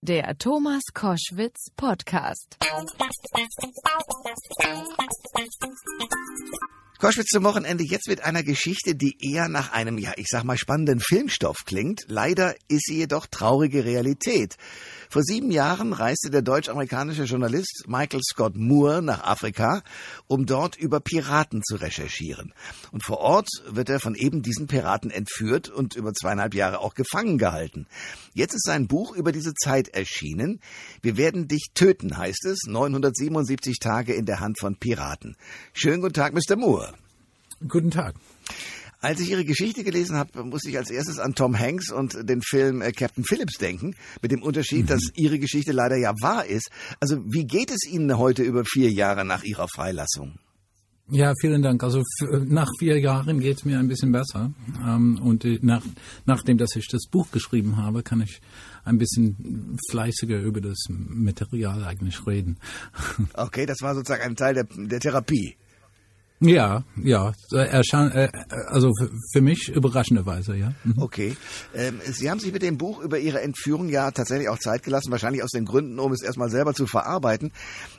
Der Thomas Koschwitz Podcast. Koschwitz zum Wochenende jetzt mit einer Geschichte, die eher nach einem, ja, ich sag mal, spannenden Filmstoff klingt. Leider ist sie jedoch traurige Realität. Vor sieben Jahren reiste der deutsch-amerikanische Journalist Michael Scott Moore nach Afrika, um dort über Piraten zu recherchieren. Und vor Ort wird er von eben diesen Piraten entführt und über zweieinhalb Jahre auch gefangen gehalten. Jetzt ist sein Buch über diese Zeit erschienen. Wir werden dich töten, heißt es. 977 Tage in der Hand von Piraten. Schönen guten Tag, Mr. Moore. Guten Tag. Als ich Ihre Geschichte gelesen habe, musste ich als erstes an Tom Hanks und den Film äh, Captain Phillips denken, mit dem Unterschied, mhm. dass Ihre Geschichte leider ja wahr ist. Also wie geht es Ihnen heute über vier Jahre nach Ihrer Freilassung? Ja, vielen Dank. Also nach vier Jahren geht es mir ein bisschen besser. Ähm, und nach, nachdem, dass ich das Buch geschrieben habe, kann ich ein bisschen fleißiger über das Material eigentlich reden. Okay, das war sozusagen ein Teil der, der Therapie. Ja, ja, äh, also für mich überraschenderweise, ja. Mhm. Okay. Ähm, Sie haben sich mit dem Buch über Ihre Entführung ja tatsächlich auch Zeit gelassen, wahrscheinlich aus den Gründen, um es erstmal selber zu verarbeiten.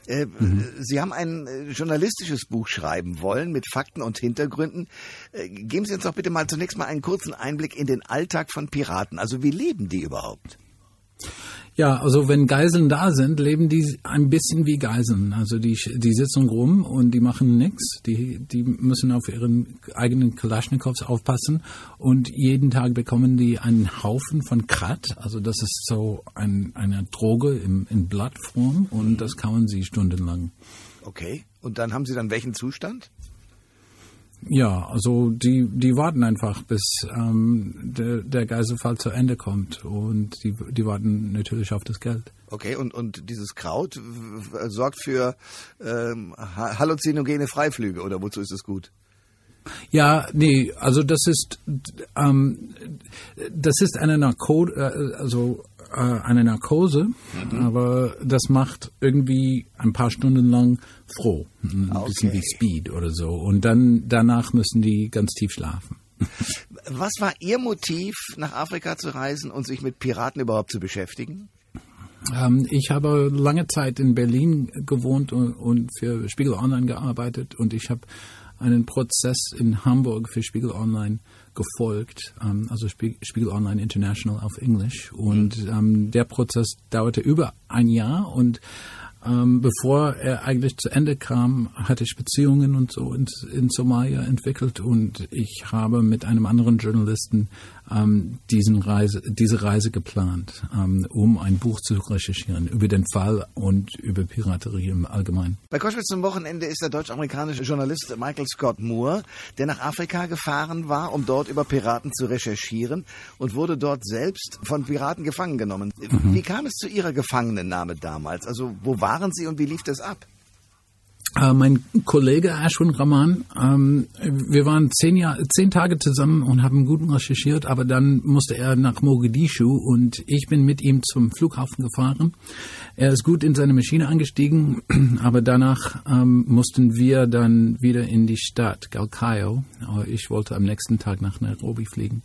Äh, mhm. Sie haben ein äh, journalistisches Buch schreiben wollen mit Fakten und Hintergründen. Geben Sie uns doch bitte mal zunächst mal einen kurzen Einblick in den Alltag von Piraten. Also wie leben die überhaupt? Ja, also wenn Geiseln da sind, leben die ein bisschen wie Geiseln. Also die, die sitzen rum und die machen nichts. Die, die müssen auf ihren eigenen Kalaschnikows aufpassen und jeden Tag bekommen die einen Haufen von Krat. Also das ist so ein, eine Droge im, in Blattform und das kauen sie stundenlang. Okay. Und dann haben sie dann welchen Zustand? Ja, also die, die warten einfach, bis ähm, der, der Geiselfall zu Ende kommt und die, die warten natürlich auf das Geld. Okay, und, und dieses Kraut sorgt für ähm, halluzinogene Freiflüge oder wozu ist es gut? Ja, nee, also das ist ähm, das ist eine Narkose, äh, also äh, eine Narkose, mhm. aber das macht irgendwie ein paar Stunden lang froh, ein okay. bisschen wie Speed oder so. Und dann danach müssen die ganz tief schlafen. Was war Ihr Motiv, nach Afrika zu reisen und sich mit Piraten überhaupt zu beschäftigen? Ähm, ich habe lange Zeit in Berlin gewohnt und, und für Spiegel Online gearbeitet und ich habe einen Prozess in Hamburg für Spiegel Online gefolgt, ähm, also Spiegel Online International auf Englisch. Und mhm. ähm, der Prozess dauerte über ein Jahr und ähm, bevor er eigentlich zu Ende kam, hatte ich Beziehungen und so in, in Somalia entwickelt und ich habe mit einem anderen Journalisten ähm, diesen Reise, diese Reise geplant, ähm, um ein Buch zu recherchieren über den Fall und über Piraterie im Allgemeinen. Bei Koschwitz zum Wochenende ist der deutsch-amerikanische Journalist Michael Scott Moore, der nach Afrika gefahren war, um dort über Piraten zu recherchieren und wurde dort selbst von Piraten gefangen genommen. Mhm. Wie kam es zu Ihrer Gefangenennahme damals? Also wo waren Sie und wie lief das ab? Äh, mein Kollege Ashwin Raman, ähm, wir waren zehn, Jahr, zehn Tage zusammen und haben gut recherchiert, aber dann musste er nach Mogadischu und ich bin mit ihm zum Flughafen gefahren. Er ist gut in seine Maschine angestiegen, aber danach ähm, mussten wir dann wieder in die Stadt Galkayo. Äh, ich wollte am nächsten Tag nach Nairobi fliegen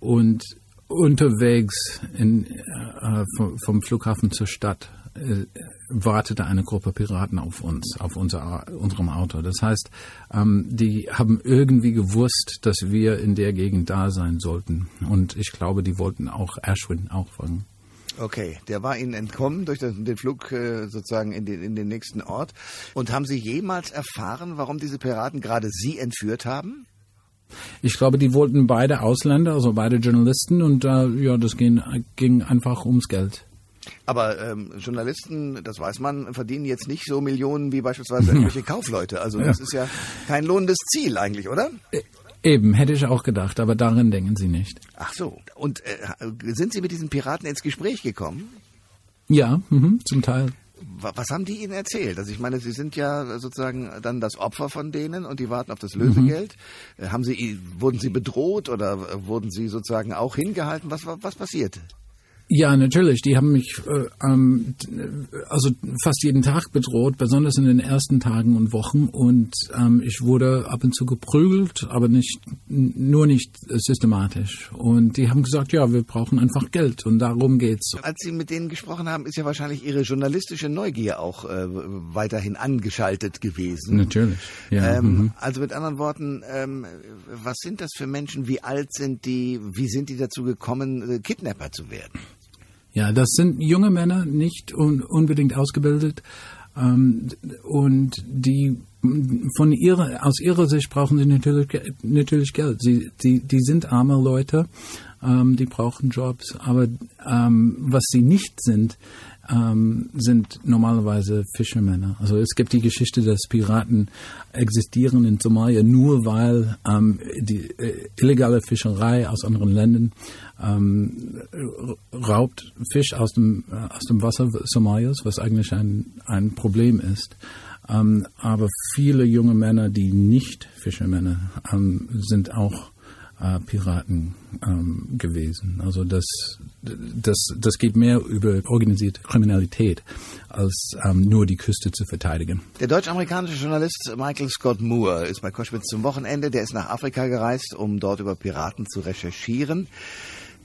und unterwegs in, äh, vom, vom Flughafen zur Stadt äh, wartete eine Gruppe Piraten auf uns, auf unser, unserem Auto. Das heißt, ähm, die haben irgendwie gewusst, dass wir in der Gegend da sein sollten. Und ich glaube, die wollten auch Ashwin auch fangen. Okay, der war Ihnen entkommen durch den, den Flug äh, sozusagen in den, in den nächsten Ort. Und haben Sie jemals erfahren, warum diese Piraten gerade Sie entführt haben? Ich glaube, die wollten beide Ausländer, also beide Journalisten, und äh, ja, das ging, ging einfach ums Geld. Aber ähm, Journalisten, das weiß man, verdienen jetzt nicht so Millionen wie beispielsweise irgendwelche Kaufleute. Also das ist ja kein lohnendes Ziel eigentlich, oder? Äh, eben, hätte ich auch gedacht, aber daran denken Sie nicht. Ach so. Und äh, sind Sie mit diesen Piraten ins Gespräch gekommen? Ja, mh, zum Teil. Was haben die Ihnen erzählt? Also ich meine, Sie sind ja sozusagen dann das Opfer von denen und die warten auf das Lösegeld. Mhm. Haben Sie, wurden Sie bedroht oder wurden Sie sozusagen auch hingehalten? Was, was passierte? Ja, natürlich. Die haben mich äh, ähm, also fast jeden Tag bedroht, besonders in den ersten Tagen und Wochen. Und ähm, ich wurde ab und zu geprügelt, aber nicht nur nicht systematisch. Und die haben gesagt, ja, wir brauchen einfach Geld und darum geht's. Als Sie mit denen gesprochen haben, ist ja wahrscheinlich Ihre journalistische Neugier auch äh, weiterhin angeschaltet gewesen. Natürlich. Ja. Ähm, mhm. Also mit anderen Worten, ähm, was sind das für Menschen? Wie alt sind die? Wie sind die dazu gekommen, äh, Kidnapper zu werden? Ja, das sind junge Männer, nicht un unbedingt ausgebildet. Ähm, und die von ihrer, aus ihrer Sicht brauchen sie natürlich, natürlich Geld. Sie, die, die sind arme Leute, ähm, die brauchen Jobs. Aber ähm, was sie nicht sind, ähm, sind normalerweise Fischermänner. Also es gibt die Geschichte, dass Piraten existieren in Somalia nur weil ähm, die äh, illegale Fischerei aus anderen Ländern ähm, raubt Fisch aus dem, äh, aus dem Wasser Somalias, was eigentlich ein, ein Problem ist. Ähm, aber viele junge Männer, die nicht Fischermänner, ähm, sind auch Piraten ähm, gewesen. Also das, das, das geht mehr über organisierte Kriminalität, als ähm, nur die Küste zu verteidigen. Der deutsch-amerikanische Journalist Michael Scott Moore ist bei Koschwitz zum Wochenende. Der ist nach Afrika gereist, um dort über Piraten zu recherchieren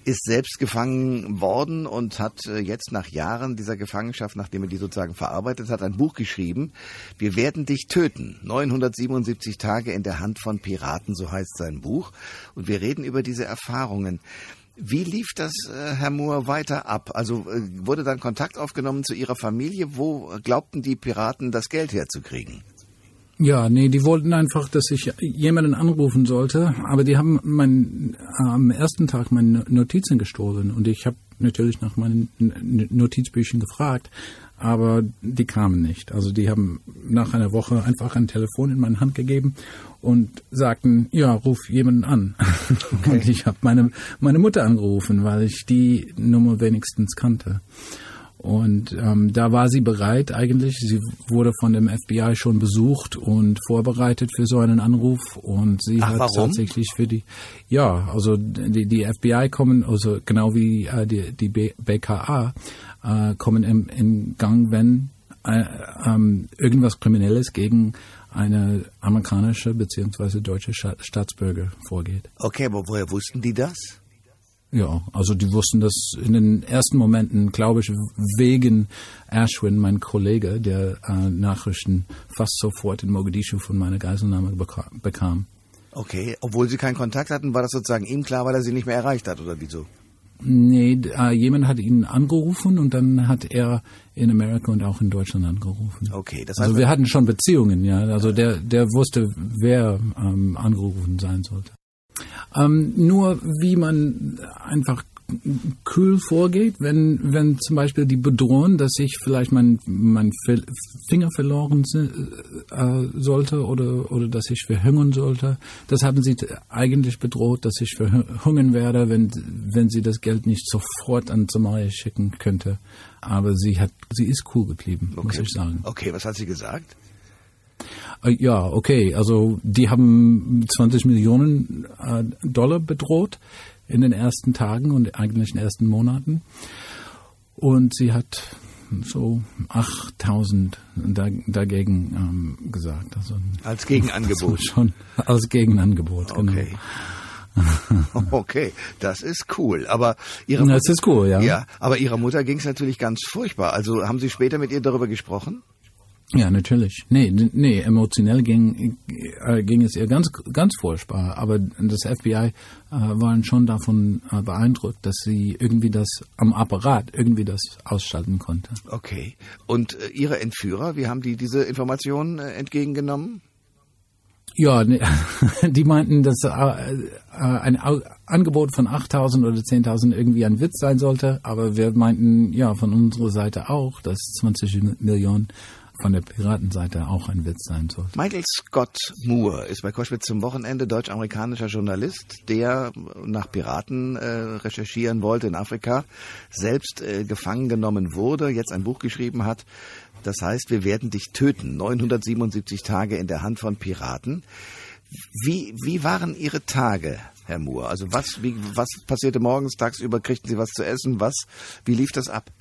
ist selbst gefangen worden und hat äh, jetzt nach Jahren dieser Gefangenschaft, nachdem er die sozusagen verarbeitet hat, ein Buch geschrieben. Wir werden dich töten. 977 Tage in der Hand von Piraten, so heißt sein Buch. Und wir reden über diese Erfahrungen. Wie lief das, äh, Herr Moore, weiter ab? Also äh, wurde dann Kontakt aufgenommen zu Ihrer Familie? Wo glaubten die Piraten, das Geld herzukriegen? Ja, nee, die wollten einfach, dass ich jemanden anrufen sollte, aber die haben mein, am ersten Tag meine Notizen gestohlen und ich habe natürlich nach meinen Notizbüchern gefragt, aber die kamen nicht. Also die haben nach einer Woche einfach ein Telefon in meine Hand gegeben und sagten, ja, ruf jemanden an. Okay. Und ich habe meine, meine Mutter angerufen, weil ich die Nummer wenigstens kannte. Und ähm, da war sie bereit eigentlich. Sie wurde von dem FBI schon besucht und vorbereitet für so einen Anruf. Und sie Ach, hat warum? tatsächlich für die, ja, also die, die FBI kommen, also genau wie äh, die, die BKA, äh, kommen im, in Gang, wenn äh, ähm, irgendwas Kriminelles gegen eine amerikanische bzw. deutsche Staatsbürger vorgeht. Okay, aber woher wussten die das? Ja, also die wussten das in den ersten Momenten, glaube ich, wegen Ashwin, mein Kollege, der äh, Nachrichten fast sofort in Mogadischu von meiner Geiselnahme bekam. Okay, obwohl Sie keinen Kontakt hatten, war das sozusagen ihm klar, weil er Sie nicht mehr erreicht hat, oder wieso? Nee, äh, jemand hat ihn angerufen und dann hat er in Amerika und auch in Deutschland angerufen. Okay, das heißt, also wir hatten schon Beziehungen, ja. Also der, der wusste, wer ähm, angerufen sein sollte. Ähm, nur wie man einfach kühl vorgeht, wenn, wenn zum Beispiel die bedrohen, dass ich vielleicht mein, mein Finger verloren äh, sollte oder, oder dass ich verhungern sollte. Das haben sie eigentlich bedroht, dass ich verhungern werde, wenn, wenn sie das Geld nicht sofort an Somalia schicken könnte. Aber sie hat, sie ist cool geblieben, okay. muss ich sagen. Okay, was hat sie gesagt? Äh, ja, okay. Also die haben 20 Millionen äh, Dollar bedroht in den ersten Tagen und eigentlich in den ersten Monaten. Und sie hat so 8000 dagegen ähm, gesagt. Also, als Gegenangebot. Schon als Gegenangebot, genau. Okay. Okay, das ist cool. Aber ihre das ist cool, ja. Ja, aber ihrer Mutter ging es natürlich ganz furchtbar. Also haben Sie später mit ihr darüber gesprochen? Ja, natürlich. Nee, nee, emotionell ging, äh, ging es ihr ganz, ganz furchtbar. Aber das FBI äh, waren schon davon äh, beeindruckt, dass sie irgendwie das am Apparat irgendwie das ausschalten konnte. Okay. Und äh, Ihre Entführer, wie haben die diese Informationen äh, entgegengenommen? Ja, nee, die meinten, dass ein Angebot von 8.000 oder 10.000 irgendwie ein Witz sein sollte. Aber wir meinten, ja, von unserer Seite auch, dass 20 Millionen von der Piratenseite auch ein Witz sein sollte. Michael Scott Moore ist bei Koschwitz zum Wochenende deutsch-amerikanischer Journalist, der nach Piraten äh, recherchieren wollte in Afrika, selbst äh, gefangen genommen wurde, jetzt ein Buch geschrieben hat. Das heißt, wir werden dich töten. 977 Tage in der Hand von Piraten. Wie, wie waren Ihre Tage Herr Moore? Also was, wie, was passierte morgens, tagsüber? Kriegten Sie was zu essen? Was, wie lief das ab?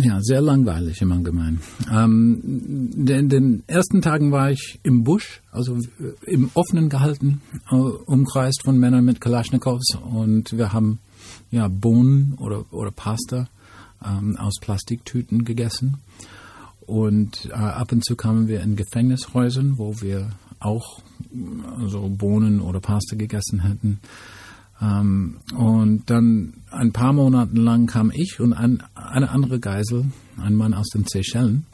Ja, sehr langweilig im Allgemeinen. Ähm, in den ersten Tagen war ich im Busch, also äh, im Offenen gehalten, äh, umkreist von Männern mit Kalaschnikows und wir haben ja Bohnen oder, oder Pasta ähm, aus Plastiktüten gegessen. Und äh, ab und zu kamen wir in Gefängnishäusern, wo wir auch also Bohnen oder Pasta gegessen hätten. Ähm, und dann ein paar Monate lang kam ich und ein, eine andere Geisel, ein Mann aus den Seychellen,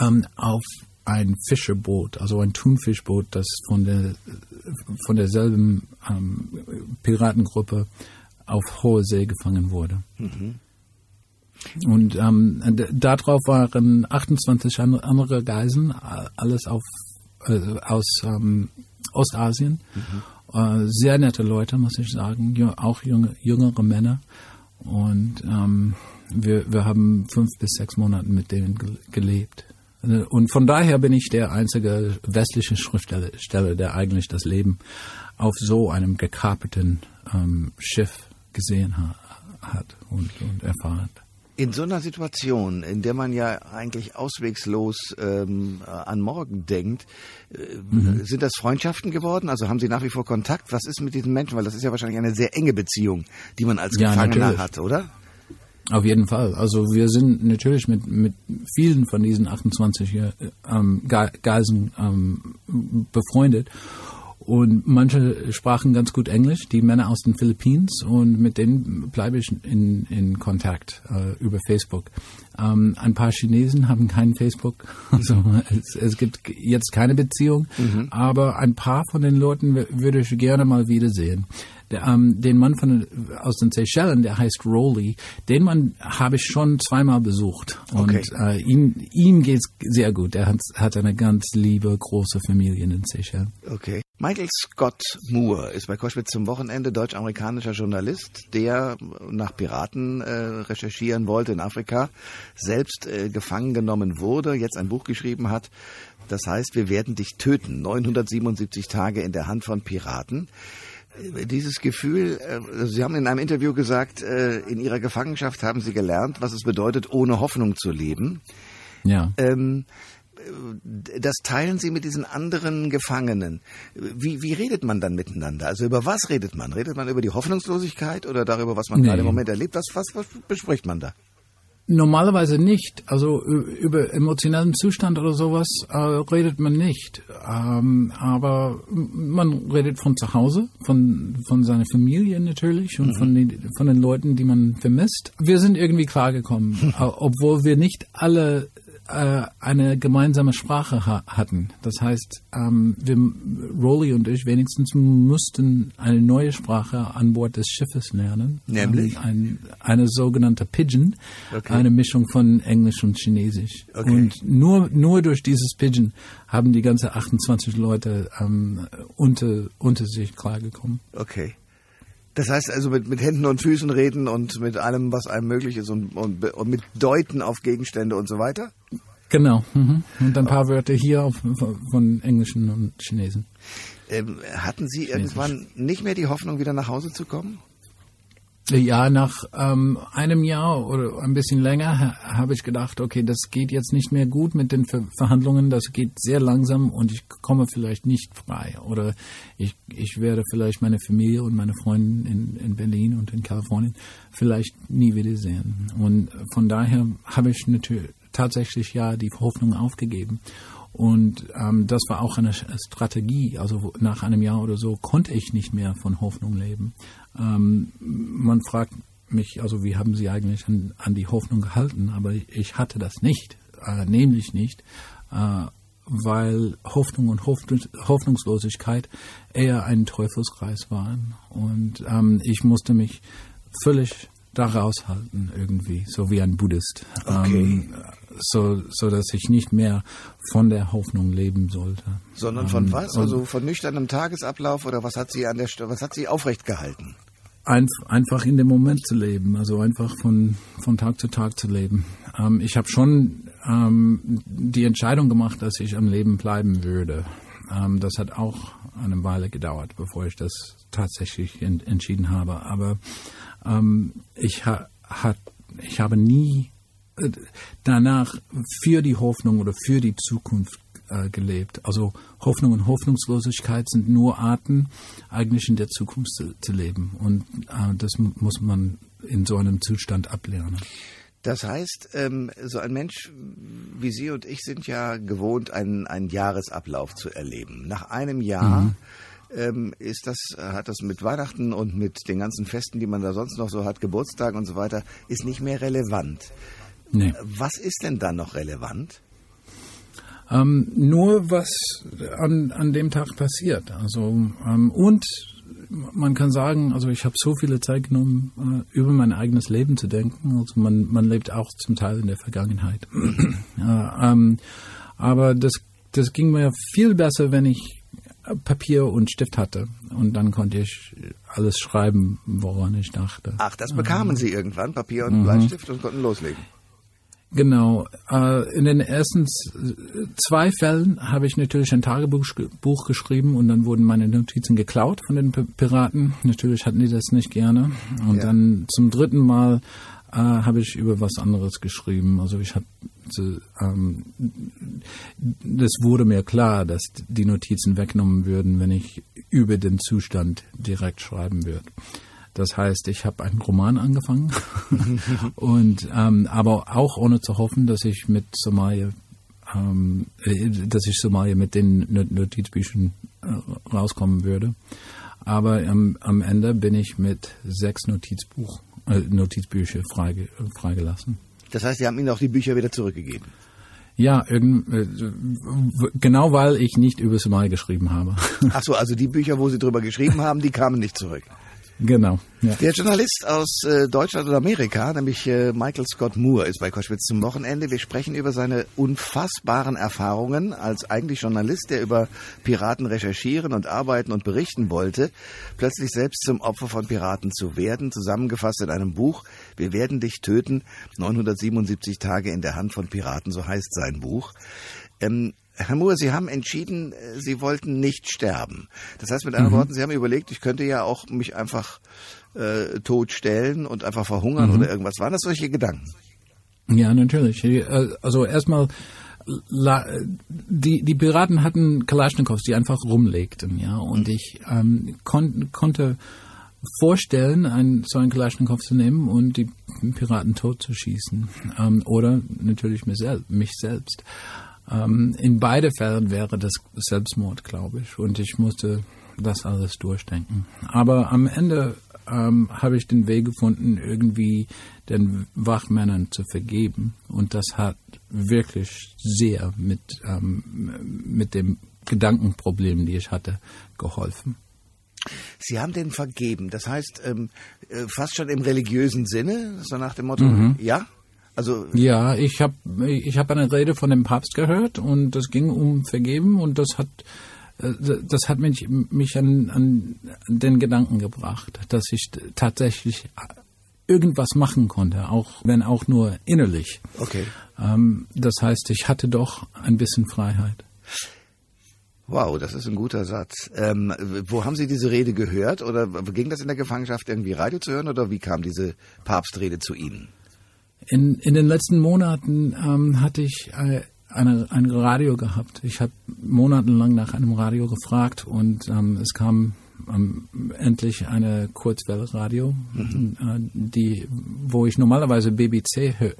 ähm, auf ein Fischerboot, also ein Thunfischboot, das von der von derselben ähm, Piratengruppe auf hohe See gefangen wurde. Mhm. Und ähm, darauf waren 28 andere Geiseln, alles auf, äh, aus ähm, Ostasien. Mhm. Äh, sehr nette Leute, muss ich sagen, auch junge, jüngere Männer. Und ähm, wir, wir haben fünf bis sechs Monate mit denen gelebt. Und von daher bin ich der einzige westliche Schriftsteller, der eigentlich das Leben auf so einem gekaperten ähm, Schiff gesehen ha hat und, und erfahren. In so einer Situation, in der man ja eigentlich auswegslos ähm, an morgen denkt, äh, mhm. sind das Freundschaften geworden? Also haben Sie nach wie vor Kontakt? Was ist mit diesen Menschen? Weil das ist ja wahrscheinlich eine sehr enge Beziehung, die man als ja, Gefangener natürlich. hat, oder? Auf jeden Fall. Also wir sind natürlich mit, mit vielen von diesen 28 ähm, Geiseln ähm, befreundet. Und manche sprachen ganz gut Englisch, die Männer aus den Philippinen, und mit denen bleibe ich in, in Kontakt äh, über Facebook. Ähm, ein paar Chinesen haben kein Facebook, also es, es gibt jetzt keine Beziehung, mhm. aber ein paar von den Leuten würde ich gerne mal wiedersehen. Der, ähm, den Mann von, aus den Seychellen, der heißt Rowley, den Mann habe ich schon zweimal besucht. Und okay. äh, ihm, ihm geht es sehr gut. Er hat, hat eine ganz liebe, große Familie in den Seychellen. Okay. Michael Scott Moore ist bei Koschwitz zum Wochenende deutsch-amerikanischer Journalist, der nach Piraten äh, recherchieren wollte in Afrika, selbst äh, gefangen genommen wurde, jetzt ein Buch geschrieben hat. Das heißt, wir werden dich töten. 977 Tage in der Hand von Piraten. Äh, dieses Gefühl, äh, Sie haben in einem Interview gesagt, äh, in Ihrer Gefangenschaft haben Sie gelernt, was es bedeutet, ohne Hoffnung zu leben. Ja. Ähm, das teilen Sie mit diesen anderen Gefangenen. Wie, wie redet man dann miteinander? Also über was redet man? Redet man über die Hoffnungslosigkeit oder darüber, was man nee. gerade im Moment erlebt? Was, was, was bespricht man da? Normalerweise nicht. Also über emotionalen Zustand oder sowas äh, redet man nicht. Ähm, aber man redet von zu Hause, von, von seiner Familie natürlich und mhm. von, den, von den Leuten, die man vermisst. Wir sind irgendwie klargekommen, obwohl wir nicht alle äh, eine gemeinsame Sprache ha hatten. Das heißt, ähm, wir, Rolly und ich wenigstens mussten eine neue Sprache an Bord des Schiffes lernen. Nämlich? Ähm, ein, eine sogenannte Pidgin, okay. eine Mischung von Englisch und Chinesisch. Okay. Und nur, nur durch dieses Pidgin haben die ganze 28 Leute ähm, unter, unter sich klargekommen. Okay. Das heißt also mit, mit Händen und Füßen reden und mit allem, was einem möglich ist und, und, und mit Deuten auf Gegenstände und so weiter? Genau. Mhm. Und ein paar Wörter hier auf, von Englischen und Chinesen. Ähm, hatten Sie irgendwann nicht mehr die Hoffnung, wieder nach Hause zu kommen? Ja, nach ähm, einem Jahr oder ein bisschen länger ha, habe ich gedacht, okay, das geht jetzt nicht mehr gut mit den Ver Verhandlungen, das geht sehr langsam und ich komme vielleicht nicht frei. Oder ich, ich werde vielleicht meine Familie und meine Freunde in, in Berlin und in Kalifornien vielleicht nie wiedersehen. Und von daher habe ich natürlich tatsächlich ja die Hoffnung aufgegeben. Und ähm, das war auch eine Strategie. Also nach einem Jahr oder so konnte ich nicht mehr von Hoffnung leben. Ähm, man fragt mich, also wie haben Sie eigentlich an, an, die Hoffnung gehalten? Aber ich hatte das nicht, äh, nämlich nicht, äh, weil Hoffnung und Hoffnungslosigkeit eher ein Teufelskreis waren. Und ähm, ich musste mich völlig da raushalten irgendwie, so wie ein Buddhist. Okay. Ähm, so, so dass ich nicht mehr von der Hoffnung leben sollte. Sondern von ähm, was? Also von nüchternem Tagesablauf oder was hat sie an der was hat sie aufrecht gehalten? Ein, einfach in dem Moment zu leben, also einfach von, von Tag zu Tag zu leben. Ähm, ich habe schon ähm, die Entscheidung gemacht, dass ich am Leben bleiben würde. ähm, das hat auch eine Weile gedauert, bevor ich das tatsächlich in, entschieden habe. Aber ähm, ich, ha, hat, ich habe nie danach für die Hoffnung oder für die Zukunft äh, gelebt. Also Hoffnung und Hoffnungslosigkeit sind nur Arten, eigentlich in der Zukunft zu, zu leben. Und äh, das muss man in so einem Zustand ablernen. Das heißt, ähm, so ein Mensch wie Sie und ich sind ja gewohnt, einen, einen Jahresablauf zu erleben. Nach einem Jahr mhm. ähm, ist das, hat das mit Weihnachten und mit den ganzen Festen, die man da sonst noch so hat, Geburtstag und so weiter, ist nicht mehr relevant. Nee. Was ist denn dann noch relevant? Ähm, nur was an, an dem Tag passiert. Also ähm, und man kann sagen, also ich habe so viele Zeit genommen, äh, über mein eigenes Leben zu denken. Also man, man lebt auch zum Teil in der Vergangenheit. äh, ähm, aber das, das ging mir viel besser, wenn ich Papier und Stift hatte. Und dann konnte ich alles schreiben, woran ich dachte. Ach, das bekamen ähm, Sie irgendwann, Papier und mhm. Bleistift und konnten loslegen. Genau. Äh, in den ersten zwei Fällen habe ich natürlich ein Tagebuch geschrieben und dann wurden meine Notizen geklaut von den Piraten. Natürlich hatten die das nicht gerne. Und ja. dann zum dritten Mal äh, habe ich über was anderes geschrieben. Also ich habe ähm, das wurde mir klar, dass die Notizen weggenommen würden, wenn ich über den Zustand direkt schreiben würde. Das heißt, ich habe einen Roman angefangen und ähm, aber auch ohne zu hoffen, dass ich mit Somalia, ähm, äh, dass ich Somalia mit den Notizbüchern äh, rauskommen würde. Aber ähm, am Ende bin ich mit sechs Notizbuch, äh, Notizbücher freige, freigelassen. Das heißt, Sie haben Ihnen auch die Bücher wieder zurückgegeben? Ja, irgend, äh, genau weil ich nicht über Somalia geschrieben habe. Ach so, also die Bücher, wo Sie drüber geschrieben haben, die kamen nicht zurück. Genau. Ja. Der Journalist aus äh, Deutschland und Amerika, nämlich äh, Michael Scott Moore, ist bei Koschwitz zum Wochenende. Wir sprechen über seine unfassbaren Erfahrungen als eigentlich Journalist, der über Piraten recherchieren und arbeiten und berichten wollte, plötzlich selbst zum Opfer von Piraten zu werden, zusammengefasst in einem Buch Wir werden dich töten, 977 Tage in der Hand von Piraten, so heißt sein Buch. Ähm, Herr Moore, Sie haben entschieden, äh, Sie wollten nicht sterben. Das heißt mit anderen mhm. Worten, Sie haben überlegt, ich könnte ja auch mich einfach äh, totstellen und einfach verhungern mhm. oder irgendwas. Waren das solche Gedanken? Ja, natürlich. Äh, also erstmal, die, die Piraten hatten Kalaschnikows, die einfach rumlegten, ja. Und mhm. ich ähm, kon konnte vorstellen, ein, so einen Kalaschnikow zu nehmen und die Piraten totzuschießen. Ähm, oder natürlich mich, sel mich selbst. Ähm, in beide Fällen wäre das Selbstmord, glaube ich. Und ich musste das alles durchdenken. Aber am Ende ähm, habe ich den Weg gefunden, irgendwie den Wachmännern zu vergeben. Und das hat wirklich sehr mit, ähm, mit dem Gedankenproblem, die ich hatte, geholfen. Sie haben den vergeben. Das heißt, ähm, äh, fast schon im religiösen Sinne, so nach dem Motto, mhm. ja? Also ja, ich habe ich hab eine Rede von dem Papst gehört und das ging um Vergeben und das hat äh, das hat mich, mich an, an den Gedanken gebracht, dass ich tatsächlich irgendwas machen konnte, auch wenn auch nur innerlich. Okay. Ähm, das heißt, ich hatte doch ein bisschen Freiheit. Wow, das ist ein guter Satz. Ähm, wo haben Sie diese Rede gehört? Oder ging das in der Gefangenschaft irgendwie Radio zu hören oder wie kam diese Papstrede zu Ihnen? In, in den letzten Monaten ähm, hatte ich äh, eine, ein Radio gehabt. Ich habe monatelang nach einem Radio gefragt und ähm, es kam ähm, endlich eine Kurzwelle-Radio, mhm. äh, die, wo ich normalerweise BBC hö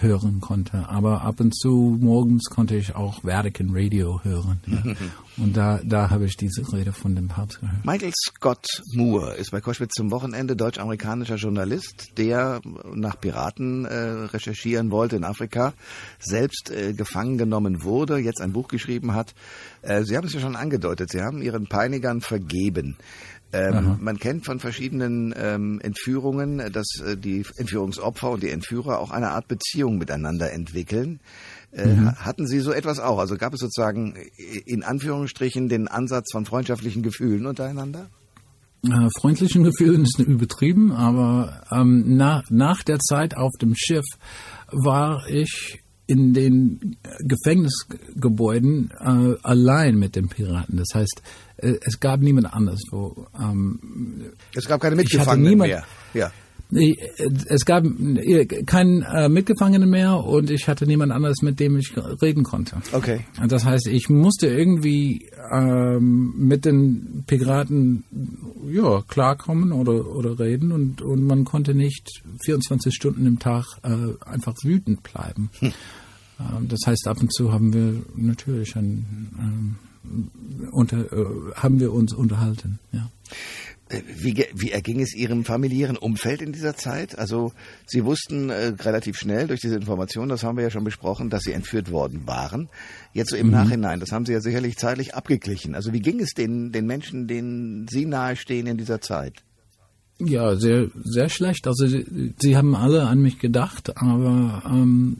hören konnte, aber ab und zu morgens konnte ich auch Vatican Radio hören. Ja. Und da, da habe ich diese Rede von dem Papst gehört. Michael Scott Moore ist bei Koschwitz zum Wochenende deutsch-amerikanischer Journalist, der nach Piraten äh, recherchieren wollte in Afrika, selbst äh, gefangen genommen wurde, jetzt ein Buch geschrieben hat. Äh, Sie haben es ja schon angedeutet, Sie haben Ihren Peinigern vergeben. Ähm, man kennt von verschiedenen ähm, Entführungen, dass äh, die Entführungsopfer und die Entführer auch eine Art Beziehung miteinander entwickeln. Äh, mhm. Hatten Sie so etwas auch? Also gab es sozusagen in Anführungsstrichen den Ansatz von freundschaftlichen Gefühlen untereinander? Äh, freundlichen Gefühlen ist übertrieben, aber ähm, nach, nach der Zeit auf dem Schiff war ich in den Gefängnisgebäuden äh, allein mit den Piraten. Das heißt, äh, es gab niemand anders. Wo, ähm, es gab keine Mitgefangenen niemand, mehr. Ja. Es gab keinen äh, Mitgefangenen mehr und ich hatte niemand anderes, mit dem ich reden konnte. Okay. Das heißt, ich musste irgendwie ähm, mit den Piraten ja, klarkommen oder, oder reden und, und man konnte nicht 24 Stunden im Tag äh, einfach wütend bleiben. Hm. Ähm, das heißt, ab und zu haben wir natürlich ein, ähm, unter, äh, haben wir uns unterhalten. Ja. Äh, wie, wie erging es Ihrem familiären Umfeld in dieser Zeit? Also Sie wussten äh, relativ schnell durch diese Information, das haben wir ja schon besprochen, dass Sie entführt worden waren. Jetzt so im mhm. Nachhinein, das haben Sie ja sicherlich zeitlich abgeglichen. Also wie ging es den, den Menschen, denen Sie nahestehen in dieser Zeit? Ja, sehr, sehr schlecht. Also sie, sie haben alle an mich gedacht, aber ähm,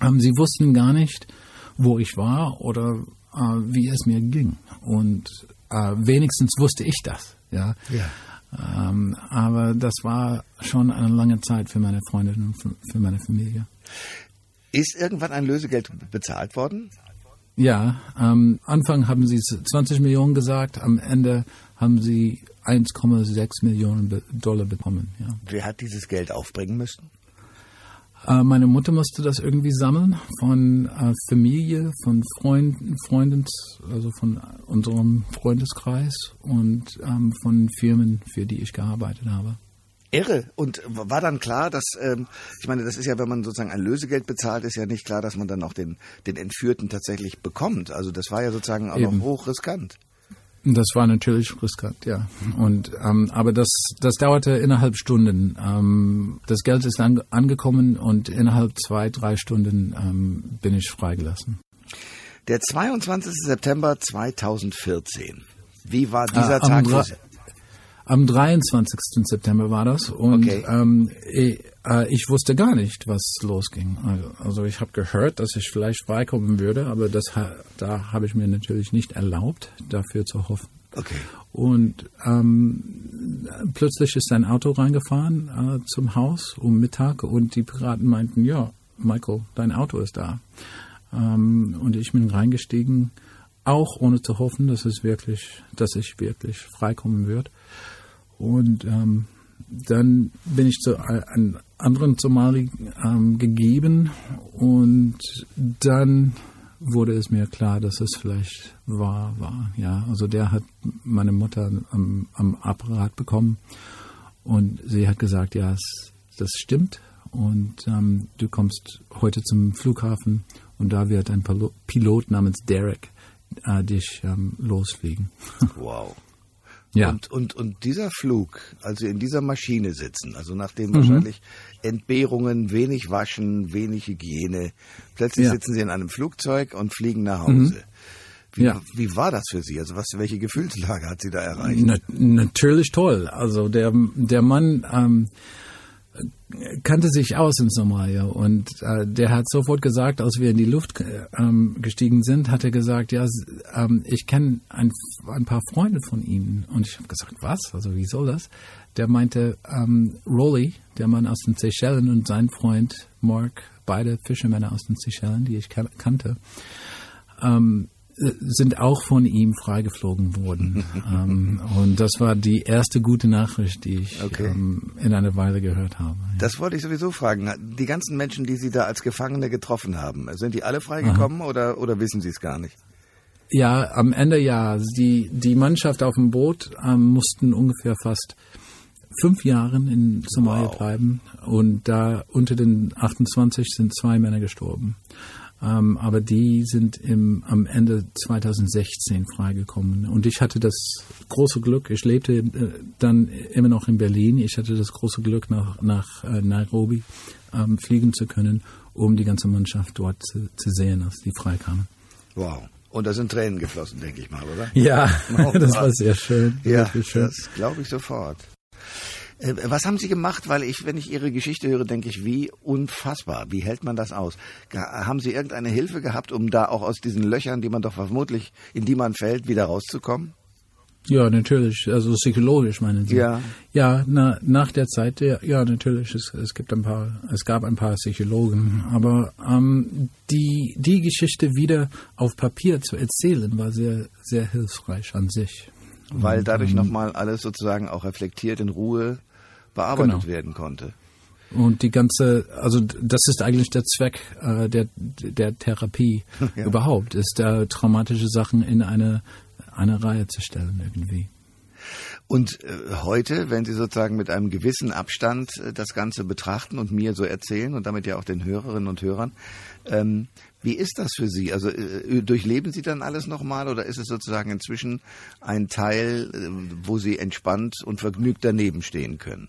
ähm, sie wussten gar nicht, wo ich war oder äh, wie es mir ging. Und äh, wenigstens wusste ich das. Ja. ja. Ähm, aber das war schon eine lange Zeit für meine Freunde und für meine Familie. Ist irgendwann ein Lösegeld bezahlt worden? Ja, am Anfang haben sie 20 Millionen gesagt, am Ende haben sie 1,6 Millionen Dollar bekommen. Ja. Wer hat dieses Geld aufbringen müssen? Äh, meine Mutter musste das irgendwie sammeln von äh, Familie, von Freunden, Freundens, also von unserem Freundeskreis und ähm, von Firmen, für die ich gearbeitet habe. Irre. Und war dann klar, dass, ähm, ich meine, das ist ja, wenn man sozusagen ein Lösegeld bezahlt, ist ja nicht klar, dass man dann auch den, den Entführten tatsächlich bekommt. Also das war ja sozusagen auch Eben. noch hochriskant. Das war natürlich riskant, ja. Und ähm, aber das das dauerte innerhalb Stunden. Ähm, das Geld ist an, angekommen und innerhalb zwei drei Stunden ähm, bin ich freigelassen. Der 22. September 2014. Wie war dieser äh, Tag Sie? Am 23. September war das und okay. ähm, ich, äh, ich, wusste gar nicht, was losging. Also, also ich habe gehört, dass ich vielleicht freikommen würde, aber das, da habe ich mir natürlich nicht erlaubt, dafür zu hoffen. Okay. Und ähm, plötzlich ist ein Auto reingefahren äh, zum Haus um Mittag und die Piraten meinten, ja, Michael, dein Auto ist da. Ähm, und ich bin reingestiegen, auch ohne zu hoffen, dass es wirklich, dass ich wirklich freikommen würde. Und ähm, dann bin ich zu einem anderen Somali ähm, gegeben und dann wurde es mir klar, dass es vielleicht wahr war. Ja, also der hat meine Mutter am, am Apparat bekommen und sie hat gesagt, ja, es, das stimmt und ähm, du kommst heute zum Flughafen und da wird ein Pilot namens Derek äh, dich ähm, losfliegen. Wow. Ja. Und, und, und dieser Flug, also in dieser Maschine sitzen, also nachdem mhm. wahrscheinlich Entbehrungen, wenig Waschen, wenig Hygiene, plötzlich ja. sitzen Sie in einem Flugzeug und fliegen nach Hause. Mhm. Wie, ja. wie war das für Sie? Also was, welche Gefühlslage hat Sie da erreicht? Na, natürlich toll. Also der, der Mann, ähm, kannte sich aus in Somalia und äh, der hat sofort gesagt, als wir in die Luft äh, ähm, gestiegen sind, hat er gesagt, ja, ähm, ich kenne ein, ein, paar Freunde von Ihnen und ich habe gesagt, was? Also wie soll das? Der meinte, ähm, Rolly, der Mann aus den Seychellen und sein Freund Mark, beide Fischermänner aus den Seychellen, die ich kan kannte, ähm, sind auch von ihm freigeflogen worden. ähm, und das war die erste gute Nachricht, die ich okay. ähm, in einer Weile gehört habe. Ja. Das wollte ich sowieso fragen. Die ganzen Menschen, die Sie da als Gefangene getroffen haben, sind die alle freigekommen oder, oder wissen Sie es gar nicht? Ja, am Ende ja. Die, die Mannschaft auf dem Boot ähm, mussten ungefähr fast fünf Jahre in Somalia wow. bleiben und da unter den 28 sind zwei Männer gestorben. Ähm, aber die sind im, am Ende 2016 freigekommen. Und ich hatte das große Glück, ich lebte äh, dann immer noch in Berlin, ich hatte das große Glück, nach, nach äh, Nairobi ähm, fliegen zu können, um die ganze Mannschaft dort zu, zu sehen, als die freikamen. Wow. Und da sind Tränen geflossen, denke ich mal, oder? Ja, das war sehr schön. Ja, schön. das glaube ich sofort. Äh, was haben Sie gemacht? Weil ich, wenn ich Ihre Geschichte höre, denke ich, wie unfassbar. Wie hält man das aus? Haben Sie irgendeine Hilfe gehabt, um da auch aus diesen Löchern, die man doch vermutlich, in die man fällt, wieder rauszukommen? Ja, natürlich. Also psychologisch meinen Sie? Ja. Ja, na, nach der Zeit, ja, ja natürlich. Es, es gibt ein paar, es gab ein paar Psychologen, aber ähm, die die Geschichte wieder auf Papier zu erzählen war sehr sehr hilfreich an sich. Weil dadurch nochmal alles sozusagen auch reflektiert in Ruhe bearbeitet Genau. werden konnte. Und die ganze, also das ist eigentlich der Zweck äh, der der Therapie Ja. überhaupt, ist äh, traumatische Sachen in eine eine Reihe zu stellen irgendwie. Und äh, heute, wenn Sie sozusagen mit einem gewissen Abstand äh, das Ganze betrachten und mir so erzählen und damit ja auch den Hörerinnen und Hörern, ähm, wie ist das für Sie? Also äh, durchleben Sie dann alles nochmal oder ist es sozusagen inzwischen ein Teil, wo Sie entspannt und vergnügt daneben stehen können?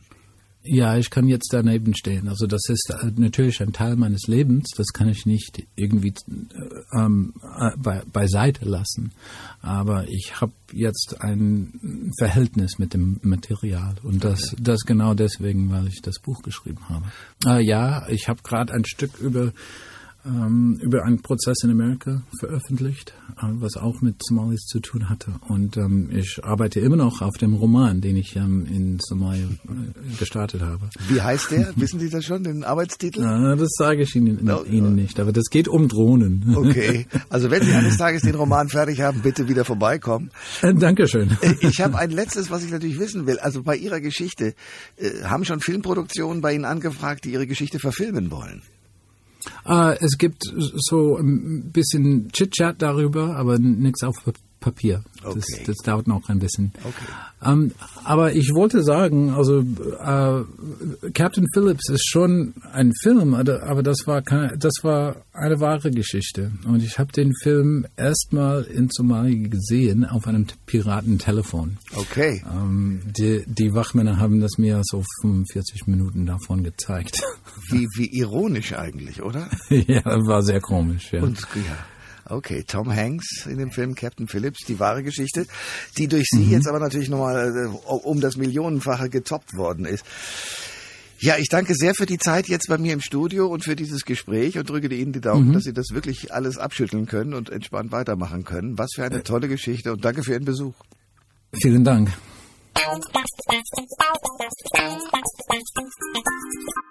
Ja, ich kann jetzt daneben stehen. Also das ist äh, natürlich ein Teil meines Lebens. Das kann ich nicht irgendwie äh, ähm, äh, be beiseite lassen. Aber ich habe jetzt ein Verhältnis mit dem Material und das, das genau deswegen, weil ich das Buch geschrieben habe. Äh, ja, ich habe gerade ein Stück über ähm, über einen Prozess in Amerika veröffentlicht, äh, was auch mit Somalis zu tun hatte. Und ähm, ich arbeite immer noch auf dem Roman, den ich ähm, in Somalia äh, gestartet habe. Wie heißt der? Wissen Sie das schon, den Arbeitstitel? Äh, das sage ich Ihnen, No, Ihnen nicht, aber das geht um Drohnen. Okay, also wenn Sie eines Tages den Roman fertig haben, bitte wieder vorbeikommen. Äh, Dankeschön. Ich habe ein letztes, was ich natürlich wissen will. Also bei Ihrer Geschichte, äh, haben schon Filmproduktionen bei Ihnen angefragt, die Ihre Geschichte verfilmen wollen? Äh, es gibt so ein bisschen Chit-Chat darüber, aber nichts auf Papier. Das, Okay. das dauert noch ein bisschen. Okay. Ähm, aber ich wollte sagen, also äh, Captain Phillips ist schon ein Film, aber das war kein, das war eine wahre Geschichte. Und ich habe den Film erstmal in Somalia gesehen auf einem Piratentelefon. Okay. Ähm, die, die Wachmänner haben das mir so 45 Minuten davon gezeigt. Wie, wie ironisch eigentlich, oder? ja, war sehr komisch. Ja. Und ja. Okay, Tom Hanks in dem Film Captain Phillips, die wahre Geschichte, die durch Sie jetzt aber natürlich nochmal äh, um das Millionenfache getoppt worden ist. Ja, ich danke sehr für die Zeit jetzt bei mir im Studio und für dieses Gespräch und drücke Ihnen die Daumen, dass Sie das wirklich alles abschütteln können und entspannt weitermachen können. Was für eine tolle Geschichte und danke für Ihren Besuch. Vielen Dank.